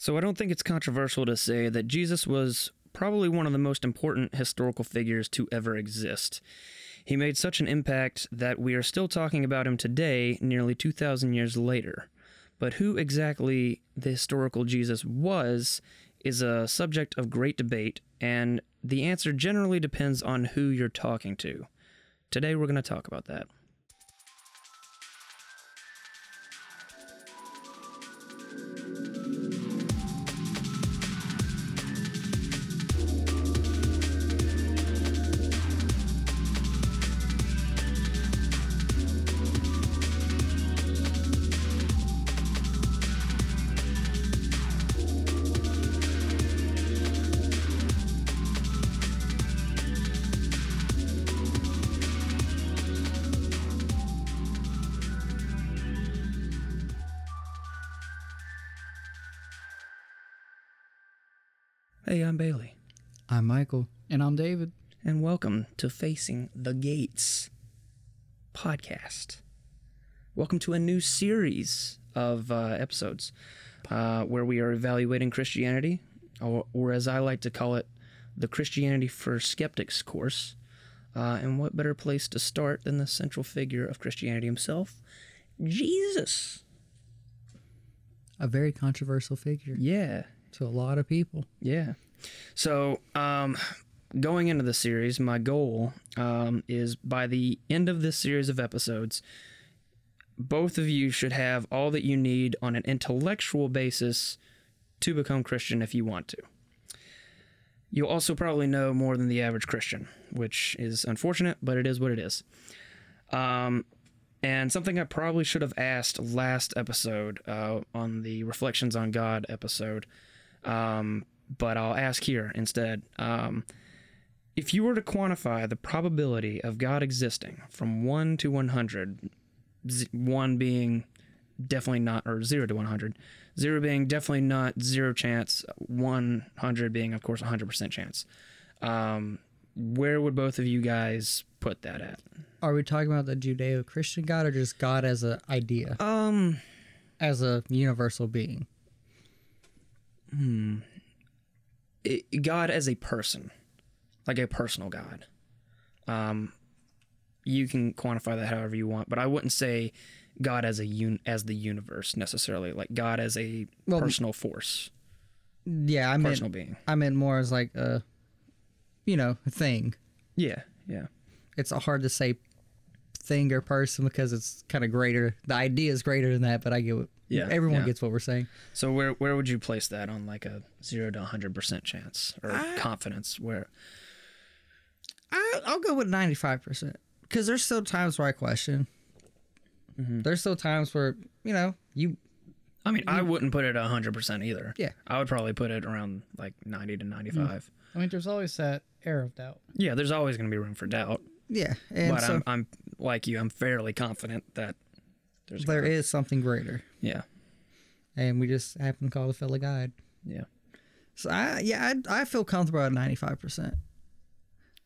So I don't think it's controversial to say that Jesus was probably one of the most important historical figures to ever exist. He made such an impact that we are still talking about him today, nearly 2,000 years later. But who exactly the historical Jesus was is a subject of great debate, and the answer generally depends on who you're talking to. Today we're going to talk about that. Michael. And I'm David. and welcome to Facing the Gates podcast. Welcome to a new series of uh, episodes uh, where we are evaluating Christianity, or, or as I like to call it, the Christianity for Skeptics course. Uh, and what better place to start than the central figure of Christianity himself, Jesus? A very controversial figure Yeah, to a lot of people. Yeah. So, um, going into the series, my goal um, is by the end of this series of episodes, both of you should have all that you need on an intellectual basis to become Christian if you want to. You'll also probably know more than the average Christian, which is unfortunate, but it is what it is. Um, and something I probably should have asked last episode uh, on the Reflections on God episode um, but I'll ask here instead. Um, if you were to quantify the probability of God existing from 1 to 100, z- 1 being definitely not, or 0 to 100, 0 being definitely not zero chance, 100 being, of course, 100% chance, um, where would both of you guys put that at? Are we talking about the Judeo Christian God or just God as an idea, Um, as a universal being? It, God as a person, like a personal God. Um, you can quantify that however you want, but I wouldn't say God as a un- as the universe necessarily, like God as a Well, personal force, Yeah, I meant personal being. I meant more as like a, you know, a thing. Yeah, yeah, It's hard to say thing or person because it's kind of greater. The idea is greater than that, but I get what. Yeah, everyone yeah. gets what we're saying. So where where would you place that on like a zero to hundred percent chance or I- confidence? Where I, I'll go with ninety five percent because there's still times where I question. Mm-hmm. There's still times where you know you I mean, I wouldn't put it at hundred percent either. Yeah. I would probably put it around like ninety to ninety five. I mean, there's always that air of doubt. Yeah, there's always going to be room for doubt, yeah, and but so I'm I'm like you. I'm fairly confident that there's there is something greater. Yeah, and we just happen to call the fella guide. yeah. So I yeah I, I feel comfortable at ninety five percent.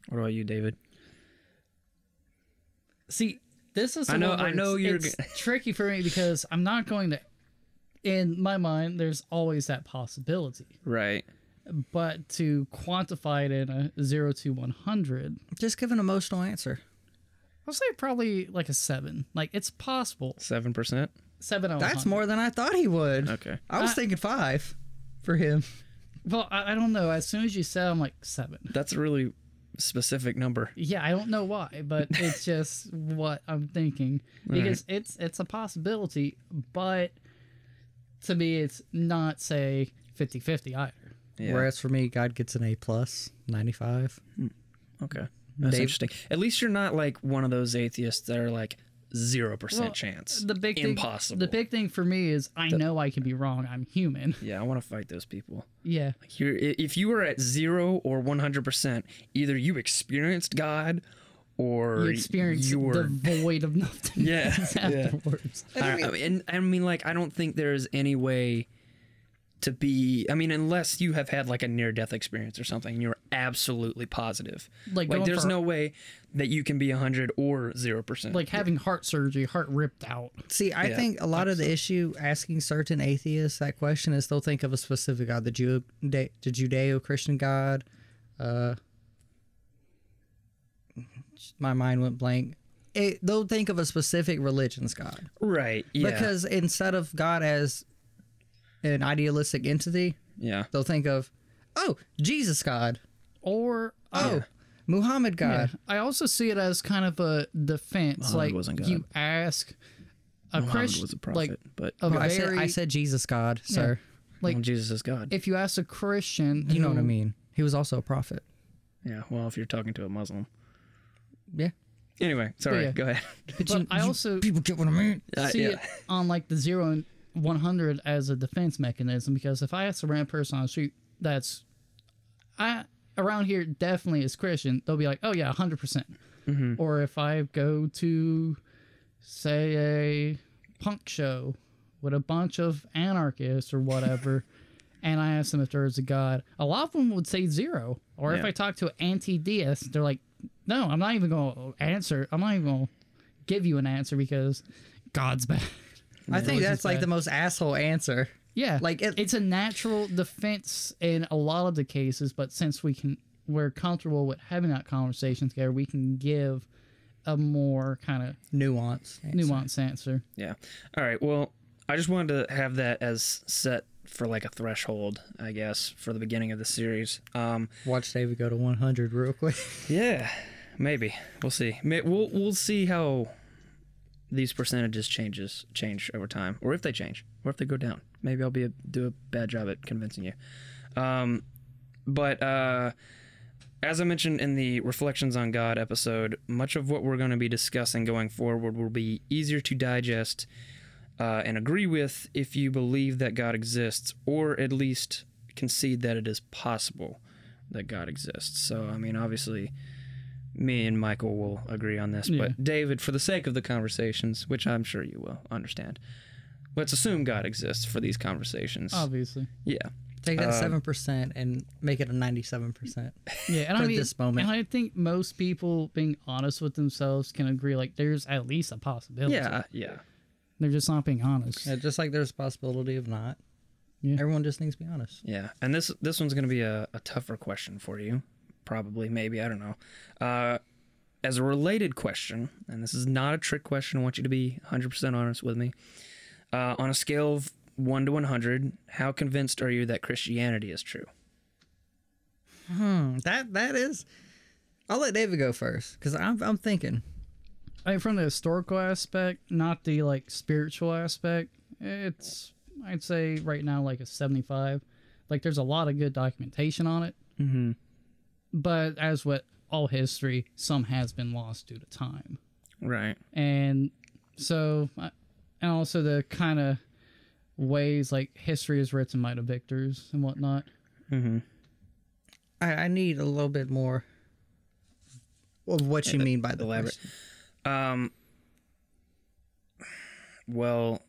What about you, David? See, this is I know- I know you're g- tricky for me because I'm not going to. In my mind, there's always that possibility, Right. but to quantify it in a zero to one hundred, Just give an emotional answer. I'll say probably like a seven. Like it's possible. Seven percent. Seven. out of That's 100. more than I thought he would. Okay. I was I- thinking five for him. Well, I, I don't know. As soon as you said, I'm like seven. That's a really specific number. Yeah, I don't know why, but it's just what I'm thinking because it's it's a possibility, but to me it's not say 50-50 either. Yeah. Whereas for me, God gets an A plus, ninety five. Hmm. okay. That's Dave- interesting. At least you're not like one of those atheists that are like zero percent Well, chance. The big thing, impossible. The big thing for me is I know I can be wrong. I'm human. yeah, I want to fight those people. Yeah. You're, if you were at zero or one hundred percent, either you experienced God, or You experience you were the void of nothing Yeah, yeah. I, I mean, and I mean, like, I don't think there's any way to be. I mean, unless you have had like a near death experience or something, you're absolutely positive. Like Like, there's for- no way that you can be hundred or zero percent. like having heart surgery, heart ripped out. See, I Yeah, think a lot of the issue asking certain atheists that question is they'll think of a specific God, the Jew, the Judeo-Christian God. Uh, my mind went blank. It, they'll think of a specific religion's God right? Yeah. because instead of God as an idealistic entity, yeah. they'll think of, oh, Jesus God, Or oh, Muhammad Yeah. God. I also see it as kind of a defense. Muhammad like wasn't God. you ask a Muhammad Christian, was a prophet, like but a I said, very I said Jesus God, sir. like well, Jesus is God. if you ask a Christian, You know what I mean? He was also a prophet. yeah. Well, if you're talking to a Muslim. Yeah. Anyway, sorry. yeah. Go ahead. But I also People get what I mean. Uh, see yeah. it on like the zero and one hundred as a defense mechanism because if I ask a random person on the street that's I around here definitely is Christian, they'll be like, "Oh yeah, 100 percent." Mm-hmm. Or if I go to say a punk show with a bunch of anarchists or whatever. And I ask them if there is a God. A lot of them would say zero. Or if I talk to an antitheist, they're like, "No, I'm not even going to answer. I'm not even going to give you an answer because God's bad." I think that's like the most asshole answer. Yeah, Like, it- it's a natural defense in a lot of the cases, but since we can, we're comfortable with having that conversation together, we can give a more kind of Nuance. answer. nuanced answer. Yeah. All right. Well, I just wanted to have that as set for like a threshold, I guess, for the beginning of the series. Um, Watch David go to 100 real quick. yeah, maybe we'll see. We'll we'll see how these percentages changes change over time, or if they change, or if they go down. Maybe I'll be a, do a bad job at convincing you. Um, but uh, as I mentioned in the Reflections on God episode, much of what we're going to be discussing going forward will be easier to digest uh, and agree with if you believe that God exists, or at least concede that it is possible that God exists. So, I mean, obviously, me and Michael will agree on this, Yeah. but David, for the sake of the conversations, which I'm sure you will understand, let's assume God exists for these conversations. Obviously, yeah. Take that Um, 7% and make it a 97%. yeah, and I For mean, this moment. and I think most people being honest with themselves can agree. Like, there's at least a possibility. Yeah, yeah. they're just not being honest. Yeah, just like there's a possibility of not. Yeah. Everyone just needs to be honest. Yeah, and this this one's gonna be a, a tougher question for you, probably, maybe I don't know. Uh, as a related question, and this is not a trick question. I want you to be 100% honest with me. Uh, on a scale of one to 100, how convinced are you that Christianity is true? Hmm, that that is. I'll let David go first because I'm I'm thinking. I mean, from the historical aspect, not the like spiritual aspect, it's I'd say right now like a seventy-five. Like, there's a lot of good documentation on it, Mm-hmm. But as with all history, some has been lost due to time, Right. and so I- and also the kind of ways like history is written by the victors and whatnot. Mm-hmm. I, I need a little bit more of what you mean by the elaborate. Um. Well,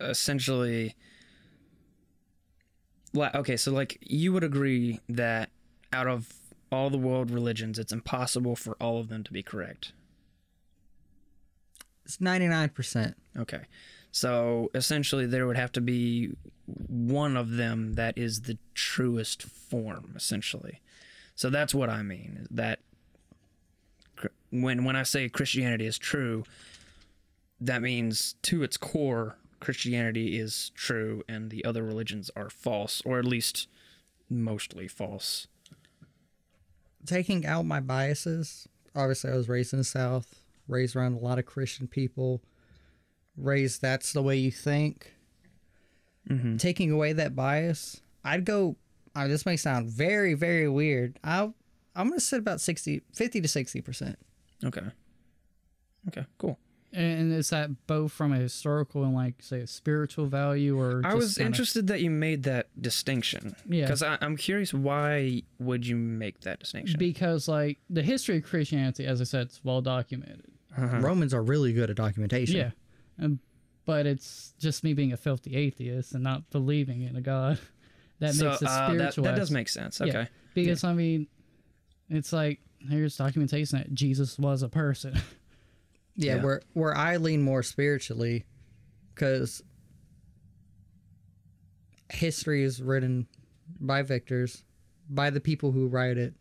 essentially, la- okay. So, like, you would agree that out of all the world religions, it's impossible for all of them to be correct. It's 99%. Okay. So essentially, there would have to be one of them that is the truest form, essentially. So that's what I mean. That when when I say Christianity is true, that means to its core, Christianity is true, and the other religions are false, or at least mostly false. Taking out my biases, obviously, I was raised in the South, raised around a lot of Christian people, raised that's the way you think. Mm-hmm. Taking away that bias, I'd go. Uh, this may sound very, very weird. I'll, I'm going to sit about 60, 50 to 60%. Okay. Okay. Cool. And is that both from a historical and like say a spiritual value, or I was kinda- interested that you made that distinction. Yeah. Because I'm curious, why would you make that distinction? because like the history of Christianity, as I said, it's well documented. Uh-huh. Romans are really good at documentation. Yeah, and, but it's just me being a filthy atheist and not believing in a God. That so makes it uh, that, spiritual. that does make sense. Yeah, Okay. because I mean, it's like here's documentation that Jesus was a person. Yeah, Yeah. where where I lean more spiritually, because history is written by victors, by the people who write it.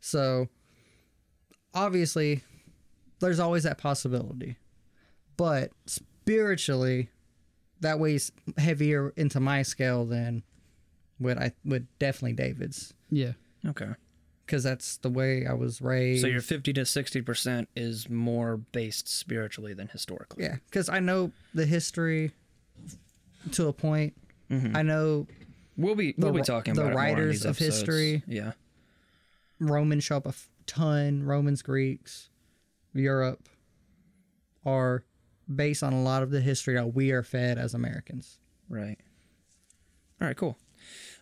So obviously, there's always that possibility, but spiritually, that weighs heavier into my scale than what I would definitely David's, yeah. Okay. Because that's the way I was raised. So your 50 to 60% is more based spiritually than historically. Yeah, because I know the history to a point. Mm-hmm. I know We'll be we'll The be talking the about it more in writers of episodes. history. Yeah. Romans show up a ton. Romans, Greeks, Europe are based on a lot of the history that we are fed as Americans. Right. All right, cool.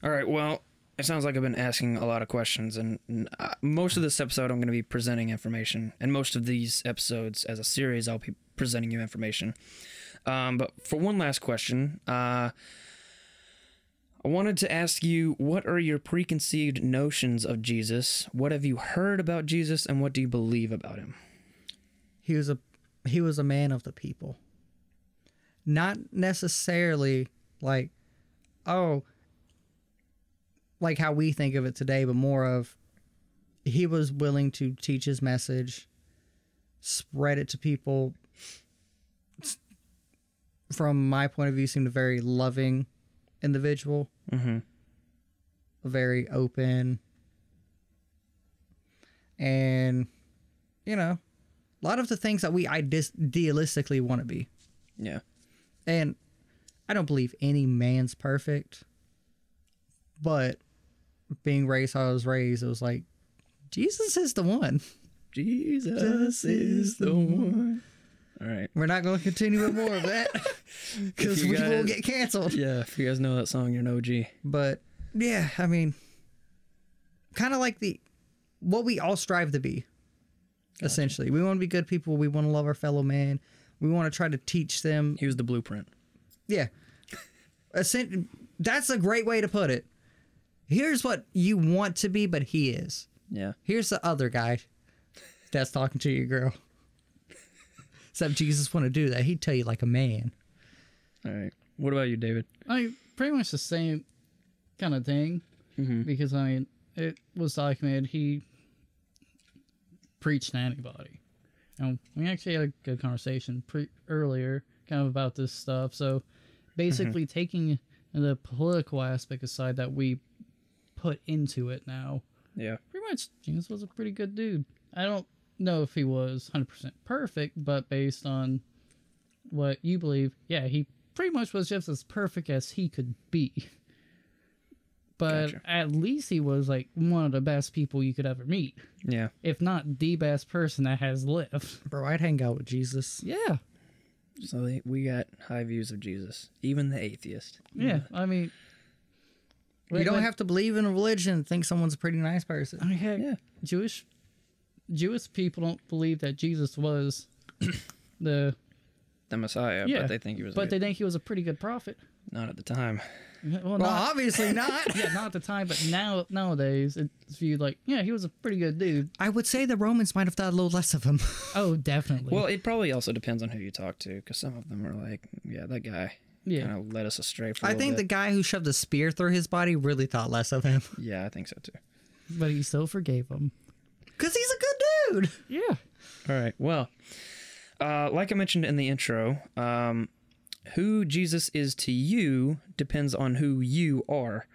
All right, well, it sounds like I've been asking a lot of questions, and uh, most of this episode I'm going to be presenting information, and most of these episodes as a series I'll be presenting you information. Um, but for one last question, uh, I wanted to ask you what are your preconceived notions of Jesus? What have you heard about Jesus, and what do you believe about him? He was a he was a man of the people. Not necessarily like oh like how we think of it today, but more of he was willing to teach his message, spread it to people. From my point of view, seemed a very loving individual, Mm-hmm. very open, and you know, a lot of the things that we idealistically want to be. Yeah. And I don't believe any man's perfect, but being raised how I was raised, it was like Jesus is the one. Jesus is the one. All right. We're not going to continue with more of that because we will get canceled. Yeah, if you guys know that song, you're an OG. But yeah, I mean, kind of like the what we all strive to be. Essentially, we want to be good people. We want to love our fellow man. We want to try to teach them. He was the blueprint. Yeah, that's a great way to put it. Here's what you want to be, but he is. Yeah. Here's the other guy that's talking to your girl. Except Jesus wouldn't do that. He'd tell you like a man. All right. What about you, David? I mean, pretty much the same kind of thing mm-hmm. because I mean, it was documented he preached to anybody. And we actually had a good conversation pre- earlier, kind of about this stuff. So, basically, mm-hmm. taking the political aspect aside that we put into it now, Yeah. pretty much Jesus was a pretty good dude. I don't know if he was 100% perfect, but based on what you believe, yeah, he pretty much was just as perfect as he could be. But Gotcha. at least he was like one of the best people you could ever meet, Yeah. if not the best person that has lived. Bro, I'd hang out with Jesus. Yeah, So they, we got high views of Jesus, even the atheist. yeah. I mean, You don't have to believe in a religion and think someone's a pretty nice person. I mean, heck, Yeah. Jewish Jewish people don't believe that Jesus was the The Messiah, yeah, but they think he was. but a they think he was a pretty good prophet. not at the time. Well, Well, not, obviously not. yeah, not at the time, but now nowadays it's viewed like, yeah, he was a pretty good dude. I would say the Romans might have thought a little less of him. Oh, definitely. Well, it probably also depends on who you talk to, because some of them are like, yeah, that guy yeah, kind of led us astray for. I I think the guy who shoved a spear through his body really thought less of him. Yeah, I think so too. but he still forgave him. Because he's a good dude. Yeah. All right. Well, uh, like I mentioned in the intro, um, who Jesus is to you depends on who you are.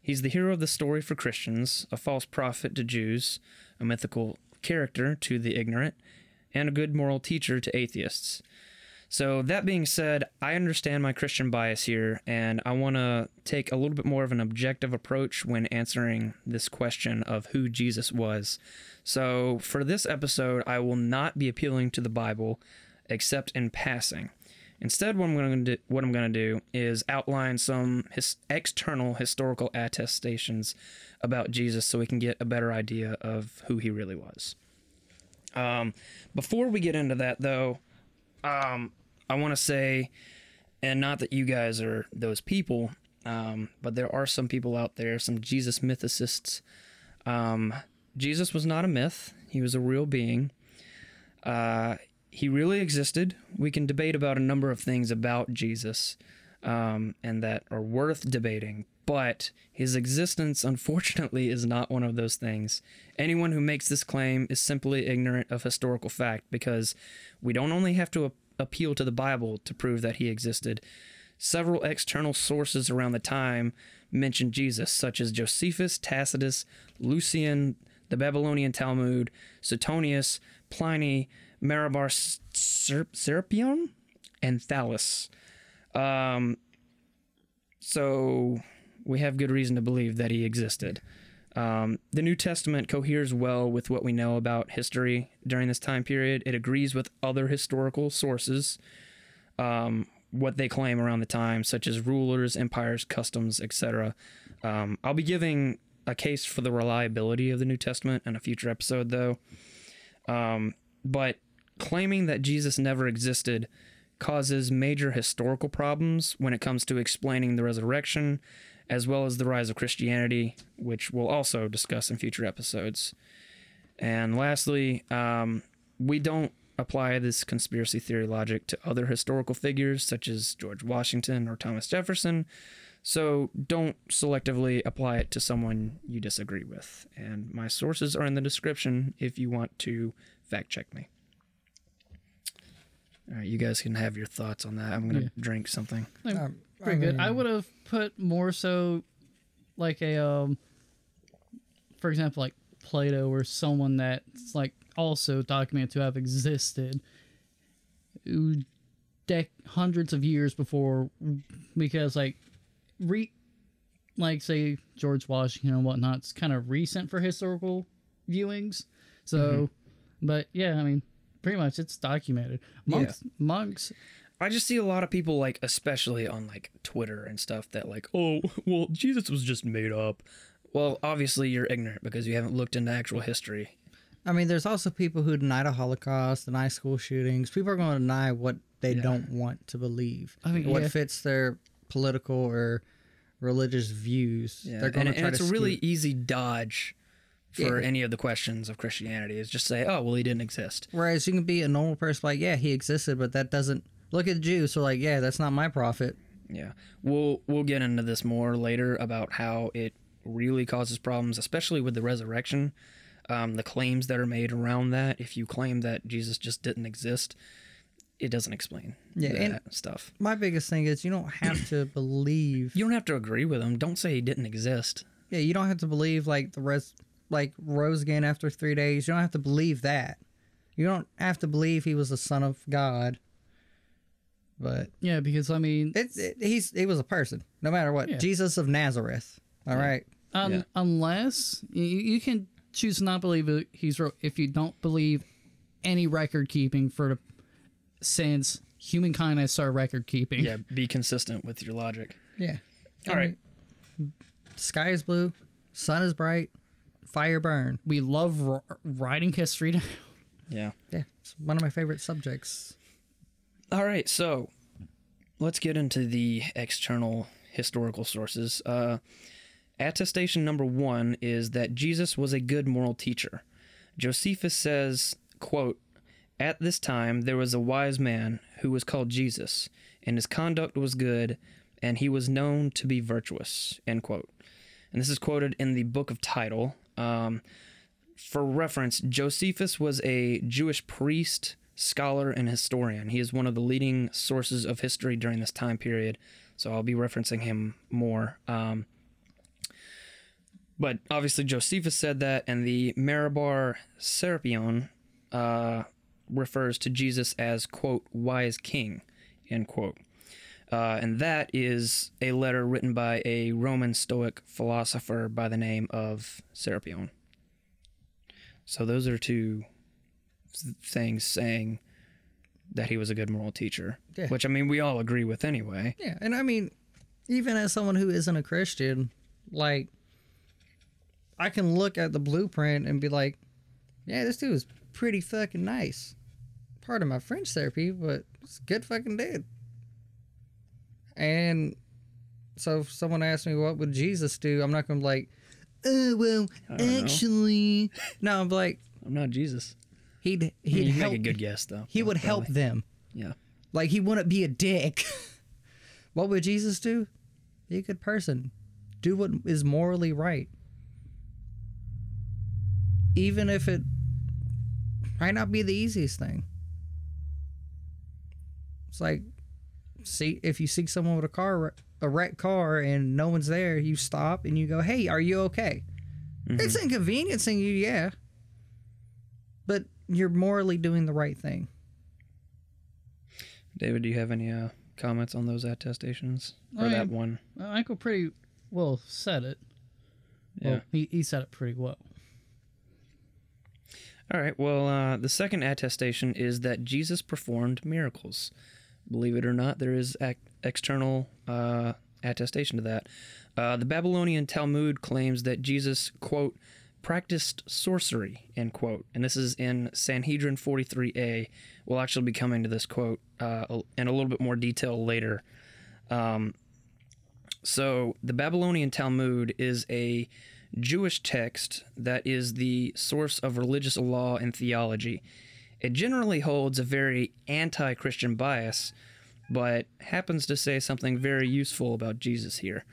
He's the hero of the story for Christians, a false prophet to Jews, a mythical character to the ignorant, and a good moral teacher to atheists. So, that being said, I understand my Christian bias here, and I want to take a little bit more of an objective approach when answering this question of who Jesus was. So, for this episode, I will not be appealing to the Bible except in passing. Instead, what I'm going to do, is outline some his, external historical attestations about Jesus, so we can get a better idea of who he really was. Um, before we get into that, though, um, I want to say, and not that you guys are those people, um, but there are some people out there, some Jesus mythicists. Um, Jesus was not a myth; he was a real being. Uh, he really existed. We can debate about a number of things about Jesus, um, and that are worth debating. But his existence, unfortunately, is not one of those things. Anyone who makes this claim is simply ignorant of historical fact because we don't only have to appeal to the Bible to prove that he existed. Several external sources around the time mention Jesus, such as Josephus, Tacitus, Lucian, the Babylonian Talmud, Suetonius, Pliny, Mara bar Ser- Serapion, and Thallus. Um, so we have good reason to believe that he existed. Um, the New Testament coheres well with what we know about history during this time period. It agrees with other historical sources, um, what they claim around the time, such as rulers, empires, customs, etc. Um, I'll be giving a case for the reliability of the New Testament in a future episode, though. Um, but claiming that Jesus never existed causes major historical problems when it comes to explaining the resurrection as well as the rise of Christianity, which we'll also discuss in future episodes. And lastly, um, we don't apply this conspiracy theory logic to other historical figures such as George Washington or Thomas Jefferson. So don't selectively apply it to someone you disagree with. And my sources are in the description if you want to fact check me. All right, you guys can have your thoughts on that. I'm going to Yeah. drink something. Um, pretty good. I would have put more so like a um for example like Plato or someone that's like also documented to have existed who dec- hundreds of years before because like re like say George Washington and whatnot it's kind of recent for historical viewings so but yeah I mean pretty much it's documented. Monks monks I just see a lot of people like especially on like Twitter and stuff that like, "Oh, well, Jesus was just made up." Well, obviously you're ignorant because you haven't looked into actual history. I mean, there's also people who deny the Holocaust, deny school shootings. People are going to deny what they Yeah. don't want to believe. I mean, what yeah. fits their political or religious views. Yeah. They're going and, to try and it's to a really skew- easy dodge for Yeah. any of the questions of Christianity is just say, "Oh, well, he didn't exist." Whereas you can be a normal person, like, yeah, he existed, but that doesn't look at the Jews. So, like, yeah, that's not my prophet. Yeah. We'll we'll get into this more later about how it really causes problems, especially with the resurrection. Um, the claims that are made around that. If you claim that Jesus just didn't exist, it doesn't explain Yeah, and- that stuff. My biggest thing is you don't have to believe. You don't have to agree with him. Don't say he didn't exist. Yeah, you don't have to believe like the res, like rose again after three days. You don't have to believe that. You don't have to believe he was the son of God. But yeah because I mean it's it, he's he was a person, no matter what. Yeah. Jesus of Nazareth. All right. Un- Yeah. Unless you, you can choose to not believe it, he's wrote if you don't believe any record keeping for the since humankind has started record keeping. Yeah, be consistent with your logic. Yeah. All right. Mm-hmm. Sky is blue, sun is bright, fire burn. We love r- writing history down. Yeah. Yeah, it's one of my favorite subjects. All right, so let's get into the external historical sources. Uh, attestation number one is that Jesus was a good moral teacher. Josephus says, quote, At this time there was a wise man who was called Jesus, and his conduct was good, and he was known to be virtuous, end quote. And this is quoted in the book of Title. Um, for reference, Josephus was a Jewish priest, scholar, and historian. He is one of the leading sources of history during this time period, so I'll be referencing him more. Um, but obviously, Josephus said that, and the Mara bar Serapion uh, refers to Jesus as, quote, wise king, end quote. Uh, and that is a letter written by a Roman Stoic philosopher by the name of Serapion. So those are two things saying that he was a good moral teacher, Yeah. which I mean we all agree with anyway. Yeah, and I mean, even as someone who isn't a Christian, like, I can look at the blueprint and be like, yeah, this dude is pretty fucking nice. Part of my French therapy, but It's a good fucking dude. And so if someone asks me what would Jesus do, I'm not gonna be like, oh well, know. actually No, I'm like I'm not Jesus. He'd he'd you help make a good guess though. he would help probably. them. Yeah. Like he wouldn't be a dick. what would Jesus do? Be a good person. Do what is morally right. Even if it might not be the easiest thing. It's like see if you see someone with a car a wrecked car and no one's there, you stop and you go, "Hey, are you okay?" It's mm-hmm. inconveniencing you, yeah. But you're morally doing the right thing. David, do you have any uh, comments on those attestations or I that mean- one? Uh, Michael pretty well said it. Yeah. Well, he, he said it pretty well. All right. Well, uh, the second attestation is that Jesus performed miracles. Believe it or not, there is ac- external uh, attestation to that. Uh, the Babylonian Talmud claims that Jesus, quote, practiced sorcery, end quote. And this is in Sanhedrin 43a. We'll actually be coming to this quote uh, in a little bit more detail later. Um, so, the Babylonian Talmud is a Jewish text that is the source of religious law and theology. It generally holds a very anti Christian bias, but happens to say something very useful about Jesus here.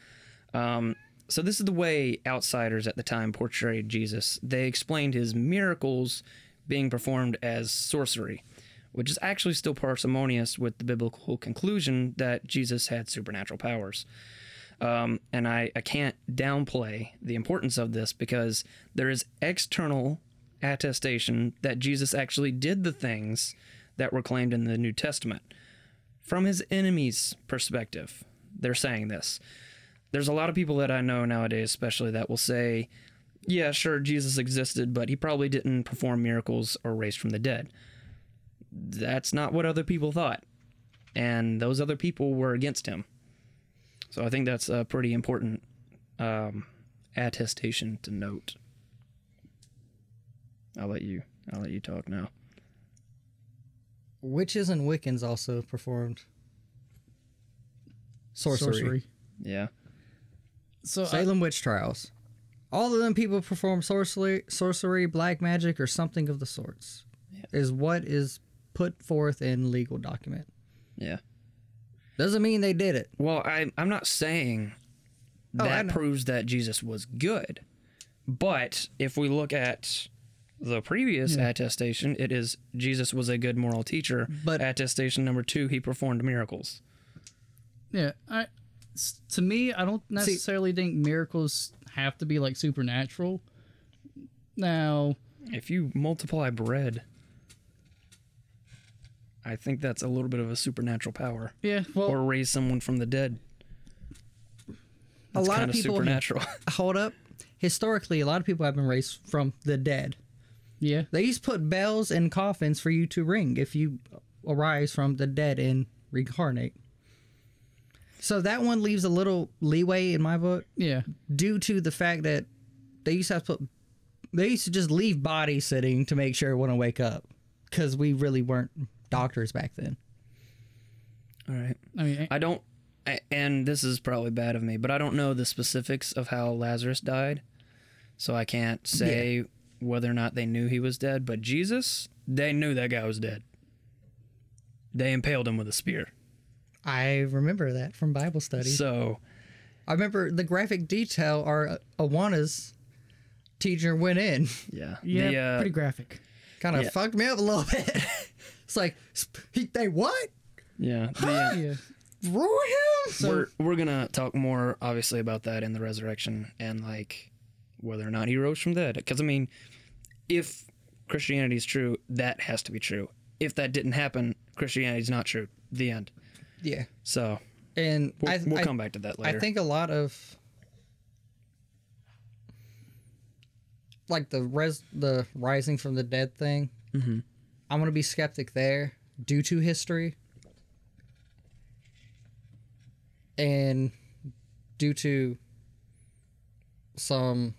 Um, so, this is the way outsiders at the time portrayed Jesus. They explained his miracles being performed as sorcery, which is actually still parsimonious with the biblical conclusion that Jesus had supernatural powers. Um, and I, I can't downplay the importance of this because there is external attestation that Jesus actually did the things that were claimed in the New Testament. From his enemies' perspective, they're saying this. There's a lot of people that I know nowadays, especially, that will say, yeah, sure, Jesus existed, but he probably didn't perform miracles or raise from the dead. That's not what other people thought. And those other people were against him. So I think that's a pretty important um, attestation to note. I'll let you. I'll let you talk now. Witches and Wiccans also performed sorcery. Yeah. So I, Salem witch trials. All of them people perform sorcery, sorcery, black magic, or something of the sorts. Is what is put forth in legal document. Yeah. Doesn't mean they did it. Well, I, I'm not saying Oh, that know. proves that Jesus was good, but if we look at the previous attestation, it is Jesus was a good moral teacher. But- attestation number two, he performed miracles. yeah, I s- to me, I don't necessarily think miracles have to be like supernatural. Now, If you multiply bread, I think that's a little bit of a supernatural power. yeah, well, or raise someone from the dead. A lot of kinda people supernatural. hold up. Historically, a lot of people have been raised from the dead. yeah, They used to put bells in coffins for you to ring if you arise from the dead and reincarnate. So that one leaves a little leeway in my book yeah, due to the fact that they used to have to put they used to just leave bodies sitting to make sure it wouldn't wake up because we really weren't doctors back then. All right. I mean, I don't, I- and this is probably bad of me, but I don't know the specifics of how Lazarus died, so I can't say whether or not they knew he was dead. But Jesus, they knew that guy was dead. They impaled him with a spear. I remember that from Bible study. So I remember the graphic detail our Awana's teacher went in. yeah, yeah, The, uh, pretty graphic. Kind of Yeah. fucked me up a little bit. it's like sp- he, they what? yeah. The, uh, Yeah, Roar him? we're we're gonna talk more obviously about that in the resurrection and like whether or not he rose from the dead. Because I mean, if Christianity is true, that has to be true. If that didn't happen, Christianity is not true. The end. Yeah. So And we'll, I, we'll I, come back to that later. I think a lot of like the res the rising from the dead thing. Mhm. I'm gonna be skeptic there due to history and due to some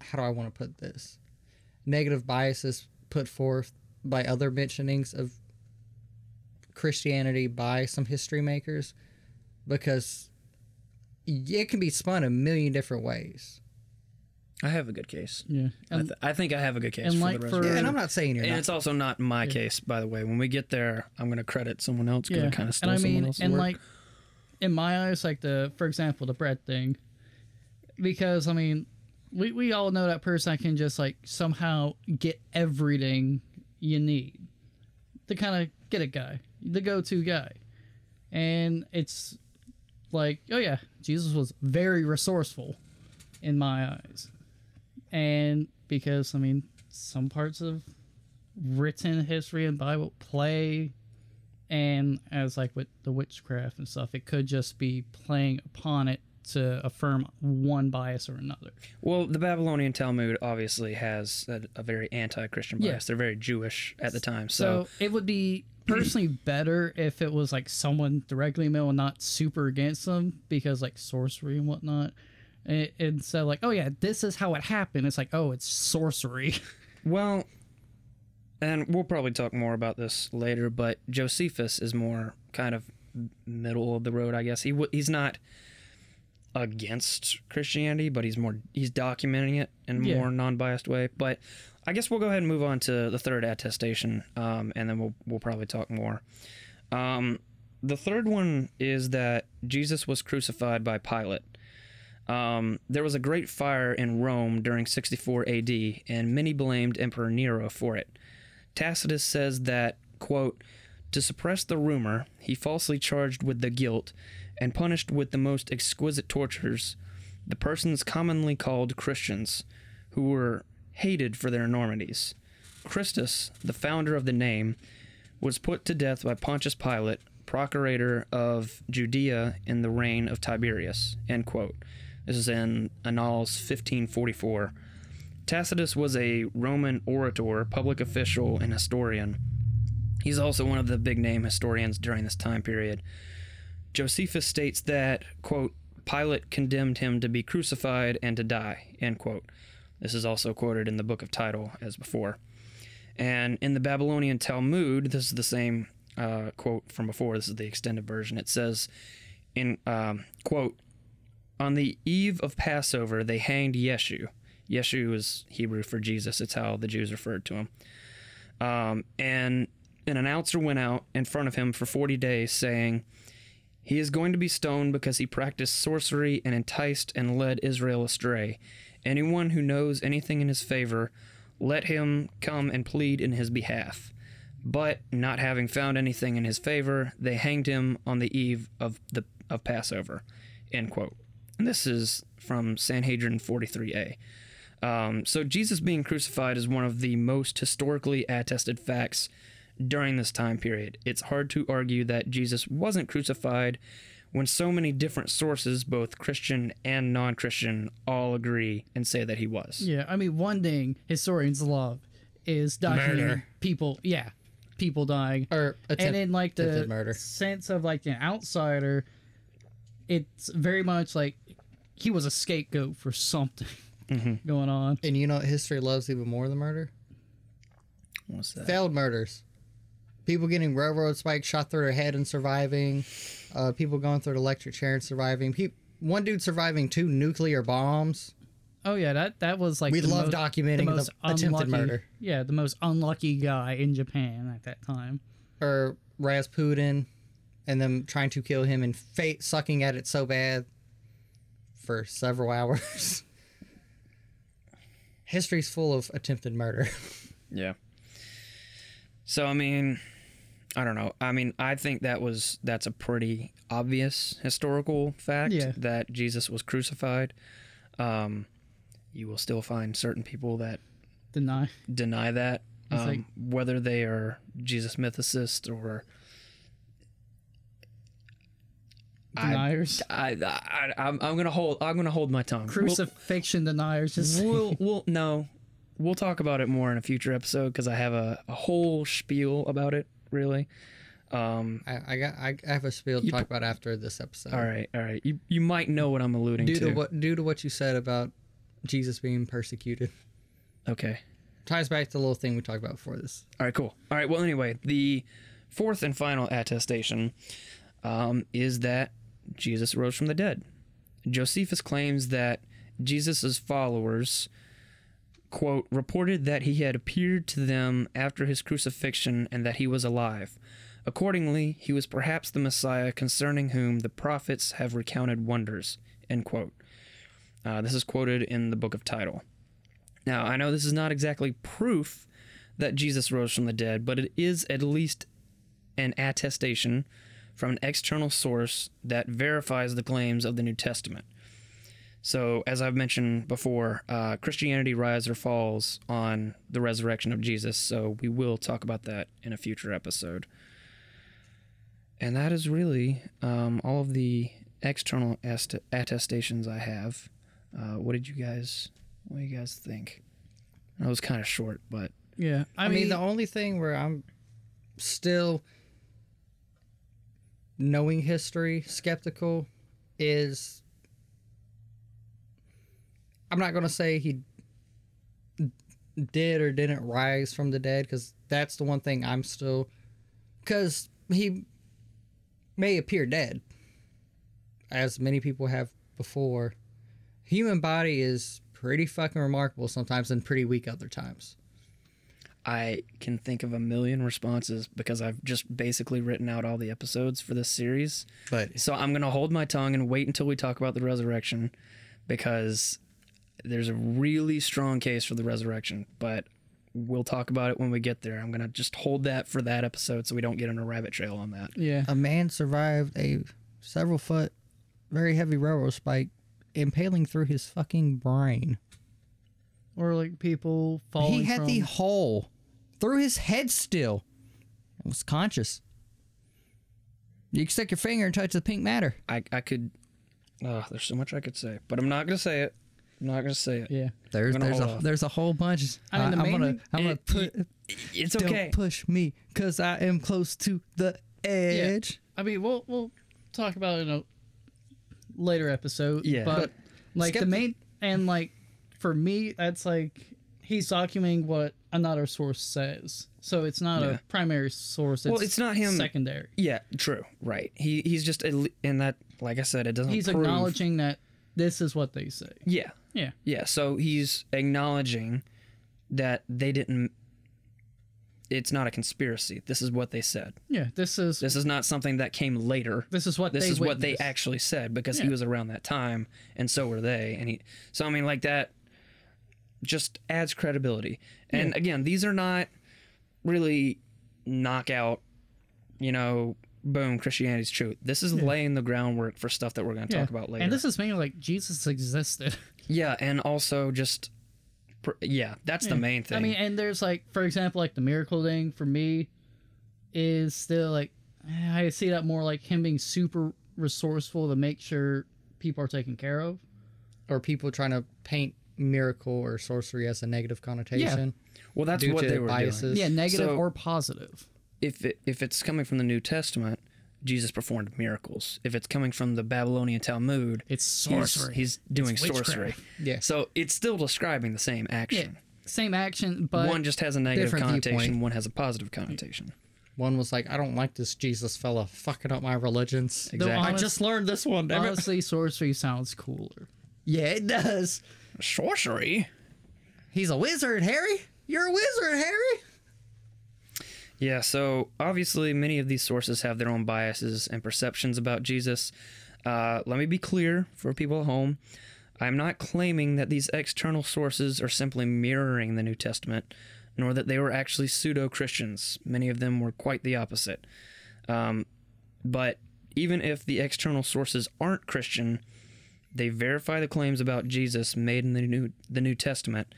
how do I want to put this negative biases put forth by other mentionings of Christianity by some history makers because it can be spun a million different ways. I have a good case. Yeah. I, th- I think I have a good case and for like the for- resurrection. And I'm not saying you're And not. it's also not my case, by the way. When we get there, I'm going to credit someone else because I kind of stole and I someone mean, else's and work. like in my eyes, like the for example, the bread thing, because I mean, we we all know that person that can just like somehow get everything you need, to kind of get it guy, the go to guy, and it's like, oh yeah, Jesus was very resourceful in my eyes, and because I mean, some parts of written history and Bible play and as like with the witchcraft and stuff, it could just be playing upon it to affirm one bias or another. Well, the Babylonian Talmud obviously has a, a very anti-Christian bias. Yeah. They're very Jewish at the time. So, So, it would be personally better if it was like someone directly male and not super against them because like sorcery and whatnot. And, and so like, oh yeah, this is how it happened. It's like, oh, it's sorcery. well, and we'll probably talk more about this later, but Josephus is more kind of middle of the road, I guess. He w- he's not against Christianity, but he's more he's documenting it in a Yeah. more non-biased way. But I guess we'll go ahead and move on to the third attestation, um, and then we'll we'll probably talk more. Um, the third one is that Jesus was crucified by Pilate. Um, there was a great fire in Rome during 64 AD, and many blamed Emperor Nero for it. Tacitus says that, quote, to suppress the rumor, he falsely charged with the guilt and punished with the most exquisite tortures the persons commonly called Christians, who were hated for their enormities. Christus, the founder of the name, was put to death by Pontius Pilate, procurator of Judea in the reign of Tiberius. End quote. This is in Annals 1544. Tacitus was a Roman orator, public official, and historian. He's also one of the big name historians during this time period. Josephus states that, quote, Pilate condemned him to be crucified and to die, end quote. This is also quoted in the book of Title as before. And in the Babylonian Talmud, this is the same uh, quote from before. This is the extended version. It says, in um, quote, on the eve of Passover, they hanged Yeshu. Yeshu is Hebrew for Jesus. It's how the Jews referred to him. Um, and an announcer went out in front of him for 40 days saying, He is going to be stoned because he practiced sorcery and enticed and led Israel astray. Anyone who knows anything in his favor, let him come and plead in his behalf. But not having found anything in his favor, they hanged him on the eve of the of Passover. End quote. And this is from Sanhedrin 43a. Um, so Jesus being crucified is one of the most historically attested facts during this time period. It's hard to argue that Jesus wasn't crucified when so many different sources, both Christian and non-Christian, all agree and say that he was. Yeah, I mean, one thing historians love is documenting Murder. people. Yeah, people dying. or attempt, and in like the murder. sense of like an outsider, it's very much like he was a scapegoat for something Mm-hmm. going on. And you know what history loves even more than murder? What's that? Failed murders. People getting railroad spikes shot through their head and surviving. Uh, people going through the electric chair and surviving. Pe- one dude surviving two nuclear bombs. Oh yeah, that that was like We love most, documenting the the, most attempted murder. Yeah, the most unlucky guy in Japan at that time. Or Rasputin and them trying to kill him and fate sucking at it so bad for several hours. History's full of attempted murder. Yeah. So I mean, I don't know. I mean, I think that was that's a pretty obvious historical fact Yeah. that Jesus was crucified. Um, you will still find certain people that Deny. deny that, um, like- whether they are Jesus mythicists or I- Deniers. I, I, I'm, I'm gonna hold. I'm gonna hold my tongue. We'll- Crucifixion deniers. Just we'll, we'll no we'll talk about it more in a future episode because i have a, a whole spiel about it really um I, I got I have a spiel to talk about after this episode. all right all right you you might know what i'm alluding Due to to what due to what you said about Jesus being persecuted. okay Ties back to the little thing we talked about before this. all right cool all right well anyway the fourth and final attestation um, is that Jesus rose from the dead. Josephus claims that Jesus' followers, quote, reported that he had appeared to them after his crucifixion and that he was alive. Accordingly, he was perhaps the Messiah concerning whom the prophets have recounted wonders, end quote. Uh, this is quoted in the book of Title. Now, I know this is not exactly proof that Jesus rose from the dead, but it is at least an attestation from an external source that verifies the claims of the New Testament. So, as I've mentioned before, uh, Christianity rises or falls on the resurrection of Jesus. So, we will talk about that in a future episode. And that is really um, all of the external est- attestations I have. Uh, what did you guys? What do you guys think? That was kind of short, but Yeah, I, mean, the only thing where I'm still knowing history skeptical is I'm not going to say he did or didn't rise from the dead because that's the one thing I'm still because he may appear dead as many people have before human body is pretty fucking remarkable sometimes and pretty weak other times I can think of a million responses because I've just basically written out all the episodes for this series. but So I'm going to hold my tongue and wait until we talk about the resurrection because there's a really strong case for the resurrection, but we'll talk about it when we get there. I'm going to just hold that for that episode so we don't get on a rabbit trail on that. yeah, a man survived a several foot, very heavy railroad spike impaling through his fucking brain. or like people falling. he had from, the hole through his head still and was conscious. You can stick your finger and touch the pink matter. I, I could, oh, there's so much I could say, but I'm not going to say it. I'm not going to say it. Yeah, There's I'm gonna there's a hold off. there's a whole bunch. I mean, the I'm gonna thing- I'm gonna It- put It's don't okay. push me because I am close to the edge. I mean, we'll we'll talk about it in a later episode. Yeah. but, But like the skepti- main and like for me, that's like he's documenting what another source says, so it's not Yeah. a primary source. It's Well, it's not him- secondary. Yeah, true. Right. He he's just in that. Like I said, it doesn't. He's prove- acknowledging that this is what they say. Yeah. Yeah, Yeah. So he's acknowledging that they didn't. It's not a conspiracy. This is what they said. yeah. This is This is not something that came later. this is what This they is what they witnessed. actually said because he Yeah. was around that time, and so were they. And he. So I mean, like that, just adds credibility. And again, these are not really knockout. You know, boom, Christianity's true. This is laying the groundwork for stuff that we're going to Yeah. talk about later. And this is mainly like Jesus existed. Yeah, and also just yeah, that's the main thing. I mean, and there's like, for example, like the miracle thing for me is still like, I see that more like him being super resourceful to make sure people are taken care of. Or people trying to paint miracle or sorcery as a negative connotation. Yeah. well, that's due what to they were biases. doing. Yeah, negative So- or positive. If it, if it's coming from the New Testament, Jesus performed miracles. If it's coming from the Babylonian Talmud, It's sorcery. he's doing It's sorcery. Yeah. So it's still describing the same yeah, action. same action, but one just has a negative connotation, viewpoint. one has a positive connotation. One was like, I don't like this Jesus fella fucking up my religions. Exactly. I just learned this one. honestly, sorcery sounds cooler. Yeah, it does. Sorcery? He's a wizard, Harry. You're a wizard, Harry. Yeah, so obviously many of these sources have their own biases and perceptions about Jesus. Uh, let me be clear for people at home. I'm not claiming that these external sources are simply mirroring the New Testament, nor that they were actually pseudo Christians. Many of them were quite the opposite. Um, but even if the external sources aren't Christian, they verify the claims about Jesus made in the New, the New Testament,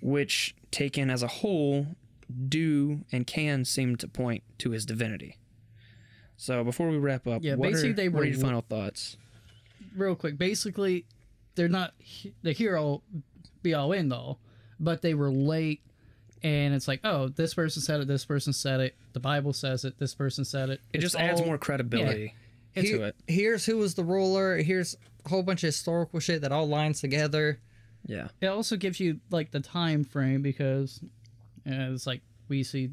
which, taken as a whole, do and can seem to point to his divinity. So before we wrap up, Yeah, what, basically are, they what are were- your final thoughts? Real quick, basically, they're not the hero be all end all, but they relate, and it's like, oh, this person said it, this person said it, the Bible says it, this person said it. It It's just adds more credibility into Here- it. Here's who was the ruler. Here's a whole bunch of historical shit that all lines together. Yeah. It also gives you like the time frame because uh, it's like we see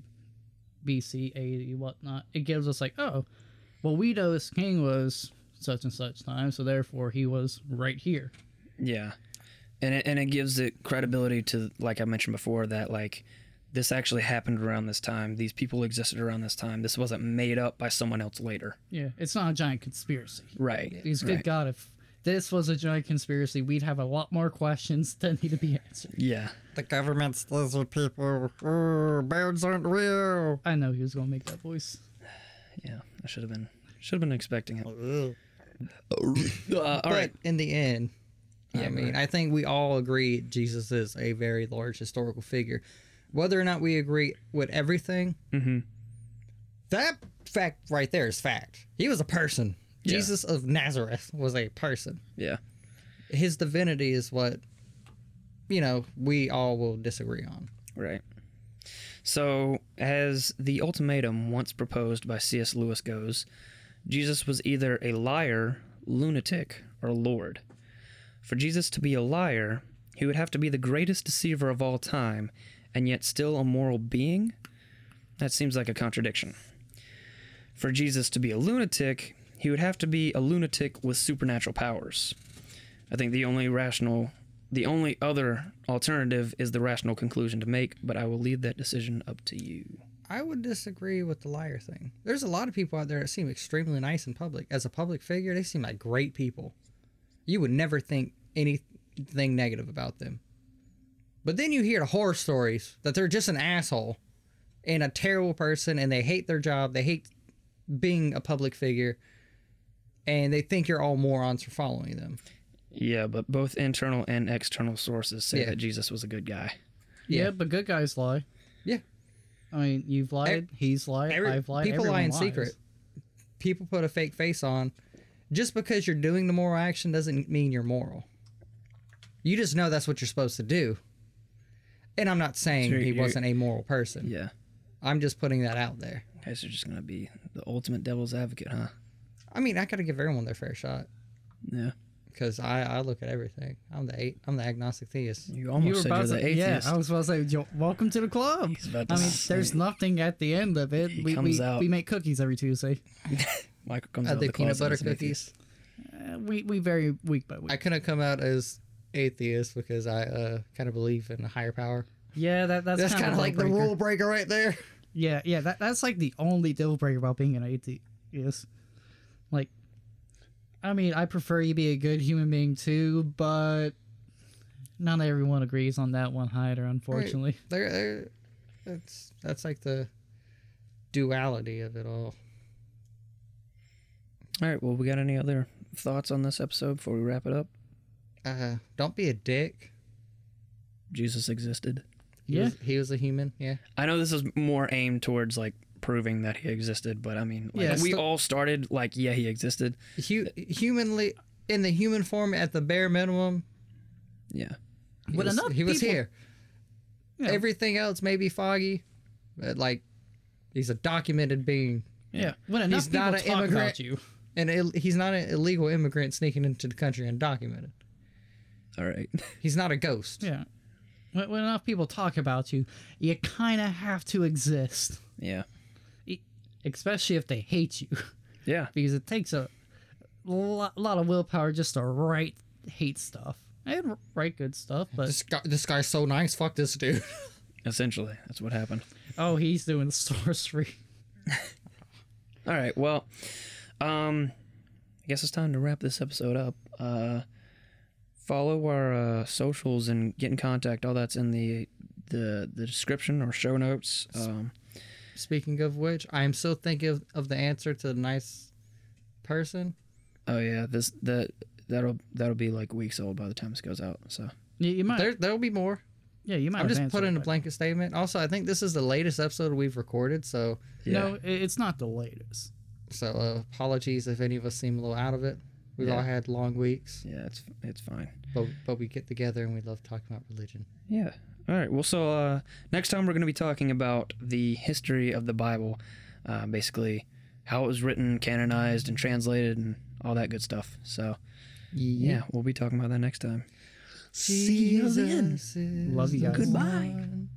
BC, AD, whatnot. It gives us like, oh, well, we know this king was such and such time, so therefore he was right here. Yeah, and it, and it gives it credibility to like I mentioned before that like this actually happened around this time. These people existed around this time. This wasn't made up by someone else later. Yeah, it's not a giant conspiracy. Right. Good right. God, if this was a giant conspiracy, we'd have a lot more questions that need to be answered. Yeah. The government's lizard people. Oh, birds aren't real. I know he was going to make that voice. Yeah. I should have been should have been expecting it. Ugh. Uh, all but right. in the end, yeah, I mean, right. I think we all agree Jesus is a very large historical figure. Whether or not we agree with everything, Mhm. that fact right there is fact. He was a person. Yeah. Jesus of Nazareth was a person. Yeah. His divinity is what, you know, we all will disagree on. Right. So, as the ultimatum once proposed by C.S. Lewis goes, Jesus was either a liar, lunatic, or Lord. For Jesus to be a liar, he would have to be the greatest deceiver of all time, and yet still a moral being? That seems like a contradiction. For Jesus to be a lunatic, he would have to be a lunatic with supernatural powers. I think the only rational the only other alternative is the rational conclusion to make, but I will leave that decision up to you. I would disagree with the liar thing. There's a lot of people out there that seem extremely nice in public. As a public figure, they seem like great people. You would never think anything negative about them. But then you hear the horror stories that they're just an asshole and a terrible person and they hate their job, they hate being a public figure, and they think you're all morons for following them. Yeah, but both internal and external sources say Yeah. that Jesus was a good guy. Yeah, Yeah. but good guys lie. Yeah. I mean, you've lied, he's lied, Every- I've lied. people lie in lies. secret. People put a fake face on. Just because you're doing the moral action doesn't mean you're moral. You just know that's what you're supposed to do. And I'm not saying So he wasn't a moral person. Yeah. I'm just putting that out there. Guys are just gonna be the ultimate devil's advocate, huh? I mean, I gotta give everyone their fair shot Yeah. because I, I look at everything. I'm the eight, I'm the agnostic theist. You You almost were said about you're to, the atheist. yeah, I was about to say, welcome to the club. He's about I mean, say- there's nothing at the end of it. He We, comes we, out. we make cookies every Tuesday. Michael comes Are out they the peanut closet butter as an cookies? Uh, we, we vary week by week. I couldn't come out as atheist because I uh, kind of believe in a higher power. yeah, that, that's, That's kind of like the rule breaker right there. Yeah, yeah, that, that's like the only deal breaker about being an atheist. Like, I mean, I prefer you be a good human being too, but not everyone agrees on that one hider, unfortunately. There, there. That's that's like the duality of it all. All right. Well, we got any other thoughts on this episode before we wrap it up? Uh, don't be a dick. Jesus existed. He Yeah. was, he was a human. Yeah, I know this is more aimed towards like proving that he existed, but I mean, like, Yeah, we sto- all started like, yeah, he existed. Hu- humanly in the human form at the bare minimum. Yeah. He But was, enough he was people- here. Yeah. Everything else may be foggy, but like he's a documented being, Yeah, when enough He's people not an talk immigrant. about you, and Ill- he's not an illegal immigrant sneaking into the country undocumented. All right. He's not a ghost. yeah, when, when enough people talk about you, you kind of have to exist, yeah. Especially if they hate you. Yeah. because it takes a lot, lot of willpower just to write hate stuff and write good stuff. But This guy, this guy's so nice. Fuck this dude. Essentially, that's what happened. oh, he's doing sorcery. All right. Well, um, I guess it's time to wrap this episode up. Uh, follow our uh, socials and get in contact. All that's in the the the description or show notes. Um, Speaking of which, I am still thinking of, of the answer to the nice person. oh yeah, this that that'll that'll be like weeks old by the time this goes out. So You, you might, There, there'll be more. yeah, you might. I'm have just putting it, a blanket statement. Also, I think this is the latest episode we've recorded, so yeah. No, it's not the latest. so uh, apologies if any of us seem a little out of it. We've all had long weeks, yeah, it's it's fine. but but we get together and we love talking about religion. Yeah. All right. Well, so uh, next time we're going to be talking about the history of the Bible, uh, basically how it was written, canonized, and translated, and all that good stuff. So yeah, we'll be talking about that next time. See you then. Love you guys. Goodbye. One.